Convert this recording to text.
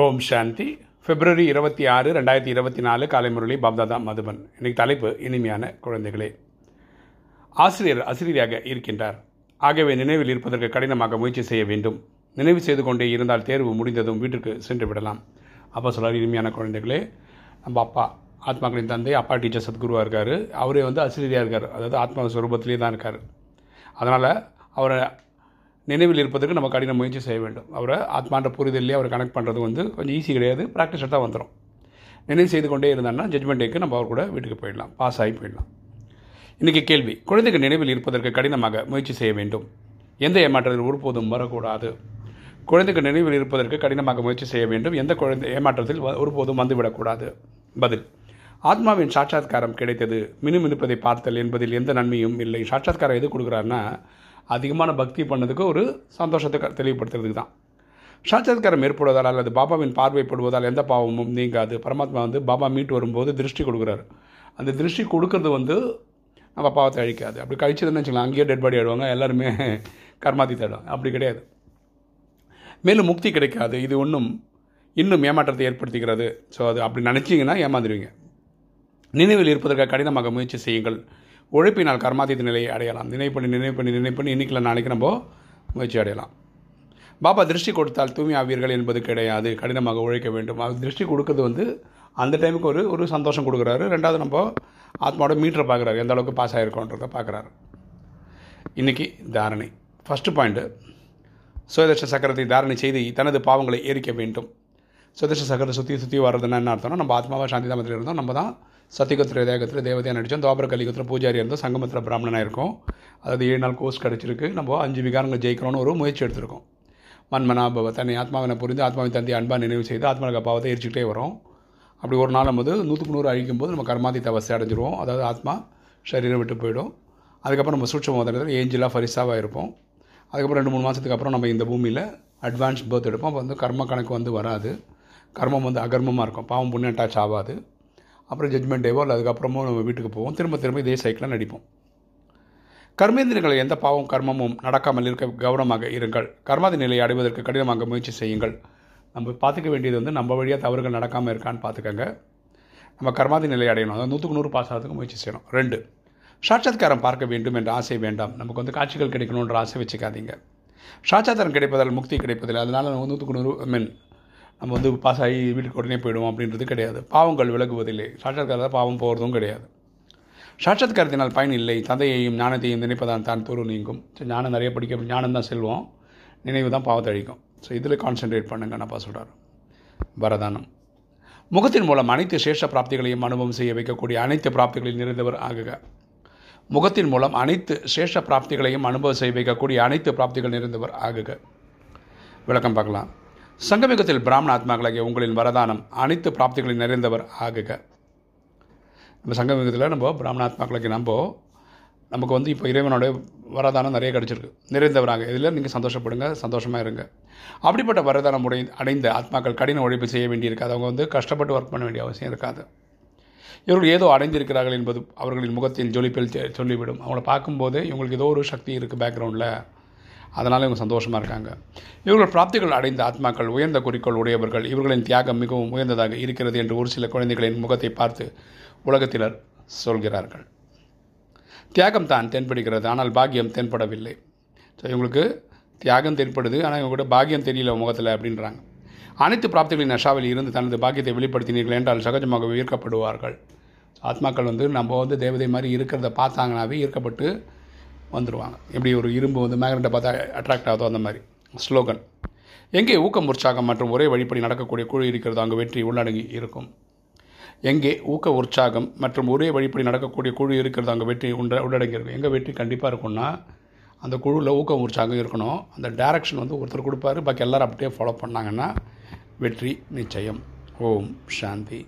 ஓம் சாந்தி. பிப்ரவரி இருபத்தி ஆறு ரெண்டாயிரத்தி இருபத்தி நாலு காலை முரளி பாப்தாதா மதுபன். இன்னைக்கு தலைப்பு இனிமையான குழந்தைகளே. ஆசிரியர் ஆசிரியராக இருக்கின்றார். ஆகவே நினைவில் இருப்பதற்கு கடினமாக முயற்சி செய்ய வேண்டும். நினைவு செய்து கொண்டே இருந்தால் தேர்வு முடிந்ததும் வீட்டிற்கு சென்று விடலாம். அப்பா சொல்கிறார் இனிமையான குழந்தைகளே. நம்ம அப்பா ஆத்மாக்களின் தந்தை அப்பா டீச்சர் சத்குருவாக இருக்கார். அவரே வந்து ஆசிரியராக இருக்கார். அதாவது ஆத்மா ஸ்வரூபத்திலே தான் இருக்கார். அதனால் அவரை நினைவில் இருப்பதற்கு நம்ம கடின முயற்சி செய்ய வேண்டும். அவரை ஆத்மான்ற புரிதல்லையே அவரை கனெக்ட் பண்ணுறது வந்து கொஞ்சம் ஈஸி கிடையாது. ப்ராக்டிஸ் தான் வந்துடும் நினைவு செய்து கொண்டே இருந்தான்னா ஜட்மெண்ட் டேக்கு நம்ம அவர் கூட வீட்டுக்கு போயிடலாம். பாஸ் ஆகி போயிடலாம். இன்றைக்கி கேள்வி குழந்தைகள் நினைவில் இருப்பதற்கு கடினமாக முயற்சி செய்ய வேண்டும். எந்த ஏமாற்றத்தில் ஒருபோதும் வரக்கூடாது. குழந்தைக்கு நினைவில் இருப்பதற்கு கடினமாக முயற்சி செய்ய வேண்டும். எந்த குழந்தை ஏமாற்றத்தில் வ- ஒருபோதும் வந்துவிடக்கூடாது பதில் ஆத்மாவின் சாட்சாத்காரம் கிடைத்தது. மினுமினுப்பதை பார்த்தல் என்பதில் எந்த நன்மையும் இல்லை. சாட்சாத்காரம் எது கொடுக்குறாருன்னா அதிகமான பக்தி பண்ணதுக்கு ஒரு சந்தோஷத்தை தெளிவுபடுத்துறதுக்கு தான். சாட்சாத்காரம் ஏற்படுவதால் அல்லது பாபாவின் பார்வைப்படுவதால் எந்த பாவமும் நீங்காது. பரமாத்மா வந்து பாபா மீட்டு வரும்போது திருஷ்டி கொடுக்குறாரு. அந்த திருஷ்டி கொடுக்கறது வந்து நம்ம பாவத்தை அழிக்காது. அப்படி கழிச்சதுன்னு வச்சுக்கலாம் அங்கேயே டெட் பாடி ஆடுவாங்க எல்லாருமே கர்மாத்தி தேடுவாங்க. அப்படி கிடையாது. மேலும் முக்தி கிடைக்காது. இது ஒன்றும் இன்னும் ஏமாற்றத்தை ஏற்படுத்துகிறது ஸோ அது அப்படி நினச்சிங்கன்னா ஏமாந்துடுவீங்க நினைவில் இருப்பதற்காக கடினமாக முயற்சி செய்யுங்கள். உழைப்பினால் கர்மாதீத நிலையை அடையலாம். நினைவு பண்ணி நினைவு பண்ணி நினைவு பண்ணி இன்னைக்குல நாளைக்கு நம்ம முயற்சி அடையலாம். பாபா திருஷ்டி கொடுத்தால் தூய்மை ஆவீர்கள் என்பது கிடையாது. கடினமாக உழைக்க வேண்டும். அது திருஷ்டி கொடுக்கறது வந்து அந்த டைமுக்கு ஒரு ஒரு சந்தோஷம் கொடுக்குறாரு. ரெண்டாவது நம்ம ஆத்மாவோட மீட்டரை பார்க்குறாரு. எந்த அளவுக்கு பாஸ் ஆகிருக்கோன்றதை பார்க்குறாரு. இன்றைக்கி தாரணை. ஃபஸ்ட்டு பாயிண்ட்டு சுயதர்ஷ சக்கரத்தை தாரணை செய்து தனது பாவங்களை எரிக்க வேண்டும். சுயதர்ஷ சகர சுற்றி சுற்றி வர்றதுன்னா என்ன அர்த்தம்னா நம்ம ஆத்மாவாக சாந்தி தாமத்தில் இருந்தோம். நம்ம தான் சத்தியகத்திர தேகத்தில் தேவதையாக நடித்தோம் துவாபர கலிகத்தில் பூஜாரி இருந்தோம். சங்கமத்தில் பிராமணனாக இருக்கும். அதாவது ஏழு நாள் கோர்ஸ் கிடச்சிருக்கு. நம்ம அஞ்சு விகாரங்கள் ஜெயிக்கணும்னு ஒரு முயற்சி எடுத்திருக்கோம். மன்மனாபவ தன்னை ஆத்மாவினை புரிந்து ஆத்மாவின் தந்தை அன்பாக நினைவு செய்து ஆத்மாவுக்கு பாவத்தை எரிச்சுக்கிட்டே வரும். அப்படி ஒரு நாள் நம்ம நூற்றுக்கு நூறு அழிக்கும் போது நம்ம கர்மாதித்த அவஸ்தை அடைஞ்சிருவோம். அதாவது ஆத்மா சரீரம் விட்டு போயிடும். அதுக்கப்புறம் நம்ம சூட்சம் மதத்தில் ஏஞ்சலாக ஃபரிசாவாக இருப்போம். அதுக்கப்புறம் ரெண்டு மூணு மாதத்துக்கு அப்புறம் நம்ம இந்த பூமியில் அட்வான்ஸ் பர்த் எடுப்போம். அப்போ வந்து கர்ம கணக்கு வந்து வராது. கர்மம் வந்து அகர்மமாக இருக்கும். பாவம் புண்ணியம் அட்டாச் ஆகாது. அப்புறம் ஜட்மெண்ட் டேவோ இல்லை அதுக்கப்புறமும் நம்ம வீட்டுக்கு போவோம். திரும்ப திரும்ப இதே சைக்கிளாக நடிப்போம். கர்மேந்திரங்களை எந்த பாவம் கர்மமும் நடக்காமல் இருக்க கவனமாக இருங்கள். கர்மாதி நிலையை அடைவதற்கு கடினமாக முயற்சி செய்யுங்கள். நம்ம பார்த்துக்க வேண்டியது வந்து நம்ம வழியாக தவறுகள் நடக்காமல் இருக்கான்னு பார்த்துக்கோங்க. நம்ம கர்மாதி நிலையை அடையணும். அதாவது நூற்றுக்கு நூறு பாஸ் ஆகிறதுக்கு முயற்சி செய்யணும். ரெண்டு சாட்சாத்காரம் பார்க்க வேண்டும் என்ற ஆசை வேண்டாம். நமக்கு வந்து காட்சிகள் கிடைக்கணுன்ற ஆசை வச்சுக்காதீங்க. சாட்சாத்தாரம் கிடைப்பதால் முக்தி கிடைப்பதில்லை. அதனால் நம்ம நூற்றுக்கு நூறு ஐ மீன் நம்ம வந்து பாஸ் ஆகி வீட்டுக்கு உடனே போயிடுவோம் அப்படின்றது கிடையாது. பாவங்கள் விலகுவதில்லை. சாட்சாத்காரத்தில் பாவம் போகிறதும் கிடையாது. சாட்சாத்காரத்தினால் பயன் இல்லை. தந்தையையும் ஞானத்தையும் நினைப்பதான் தான் தூரம் நீங்கும். ஸோ ஞானம் நிறைய படிக்க ஞானம் தான் செல்வோம். நினைவு தான் பாவத்தை அழிக்கும். ஸோ இதில் கான்சென்ட்ரேட் பண்ணுங்க நான் சொல்கிறார் வரதானம். முகத்தின் மூலம் அனைத்து சேஷ பிராப்திகளையும் அனுபவம் செய்ய வைக்கக்கூடிய அனைத்து பிராப்திகளையும் நிறைந்தவர் ஆகுக. முகத்தின் மூலம் அனைத்து சேஷ பிராப்திகளையும் அனுபவம் செய்ய வைக்கக்கூடிய அனைத்து பிராப்திகள் நிறைந்தவர் ஆகுக. விளக்கம் பார்க்கலாம். சங்கமிகத்தில் பிராமண ஆத்மாக்களாகிய உங்களின் வரதானம் அனைத்து பிராப்திகளையும் நிறைந்தவர் ஆகுக. நம்ம சங்கமிகத்தில் நம்ம பிராமண ஆத்மாக்களாகிய நம்ம நமக்கு வந்து இப்போ இறைவனோட வரதானம் நிறைய கிடச்சிருக்கு. நிறைந்தவராங்க இதில் நீங்கள் சந்தோஷப்படுங்க சந்தோஷமாக இருங்க. அப்படிப்பட்ட வரதானம் உடை அடைந்த ஆத்மாக்கள் கடின உழைப்பு செய்ய வேண்டியிருக்காது. அவங்க வந்து கஷ்டப்பட்டு ஒர்க் பண்ண வேண்டிய அவசியம் இருக்காது. இவர்கள் ஏதோ அடைந்திருக்கிறார்கள் என்பது அவர்களின் முகத்தின் ஜொலிப்பில் சொல்லிவிடும். அவங்கள பார்க்கும்போது இவங்களுக்கு ஏதோ ஒரு சக்தி இருக்குது பேக்ரவுண்டில் அதனால் இவங்க சந்தோஷமாக இருக்காங்க. இவர்கள் பிராப்திகள் அடைந்த ஆத்மாக்கள் உயர்ந்த குறிக்கோள் உடையவர்கள் இவர்களின் தியாகம் மிகவும் உயர்ந்ததாக இருக்கிறது என்று ஒரு சில குழந்தைகளின் முகத்தை பார்த்து உலகத்தினர் சொல்கிறார்கள். தியாகம் தான் தென்படுகிறது ஆனால் பாக்கியம் தென்படவில்லை. ஸோ இவங்களுக்கு தியாகம் தென்படுது ஆனால் இவங்ககிட்ட பாக்கியம் தெரியல முகத்தில் அப்படின்றாங்க. அனைத்து பிராப்திகளின் நஷாவில் இருந்து தனது பாக்கியத்தை வெளிப்படுத்தினீர்கள் என்றால் சகஜமாக ஈர்க்கப்படுவார்கள். ஆத்மாக்கள் வந்து நம்ம வந்து தேவதை மாதிரி இருக்கிறத பார்த்தாங்கனாவே ஈர்க்கப்பட்டு வந்துடுவாங்க எப்படி ஒரு இரும்பு வந்து மேக்னெட்டை பார்த்தா அட்ராக்ட் ஆகுதோ அந்த மாதிரி. ஸ்லோகன் எங்கே ஊக்கம் உற்சாகம் மற்றும் ஒரே வழிப்படி நடக்கக்கூடிய குழு இருக்கிறதோ அங்கே வெற்றி உள்ளடங்கி இருக்கும். எங்கே ஊக்க உற்சாகம் மற்றும் ஒரே வழிப்படி நடக்கக்கூடிய குழு இருக்கிறது அங்கே வெற்றி உண்ட உள்ளடங்கி இருக்கும். எங்கே வெற்றி கண்டிப்பாக இருக்கும்னா அந்த குழுவில் ஊக்கம் உற்சாகம் இருக்கணும். அந்த டைரக்ஷன் வந்து ஒருத்தர் கொடுப்பாரு. பாக்கி எல்லோரும் அப்படியே ஃபாலோ பண்ணாங்கன்னா வெற்றி நிச்சயம். ஓம் சாந்தி.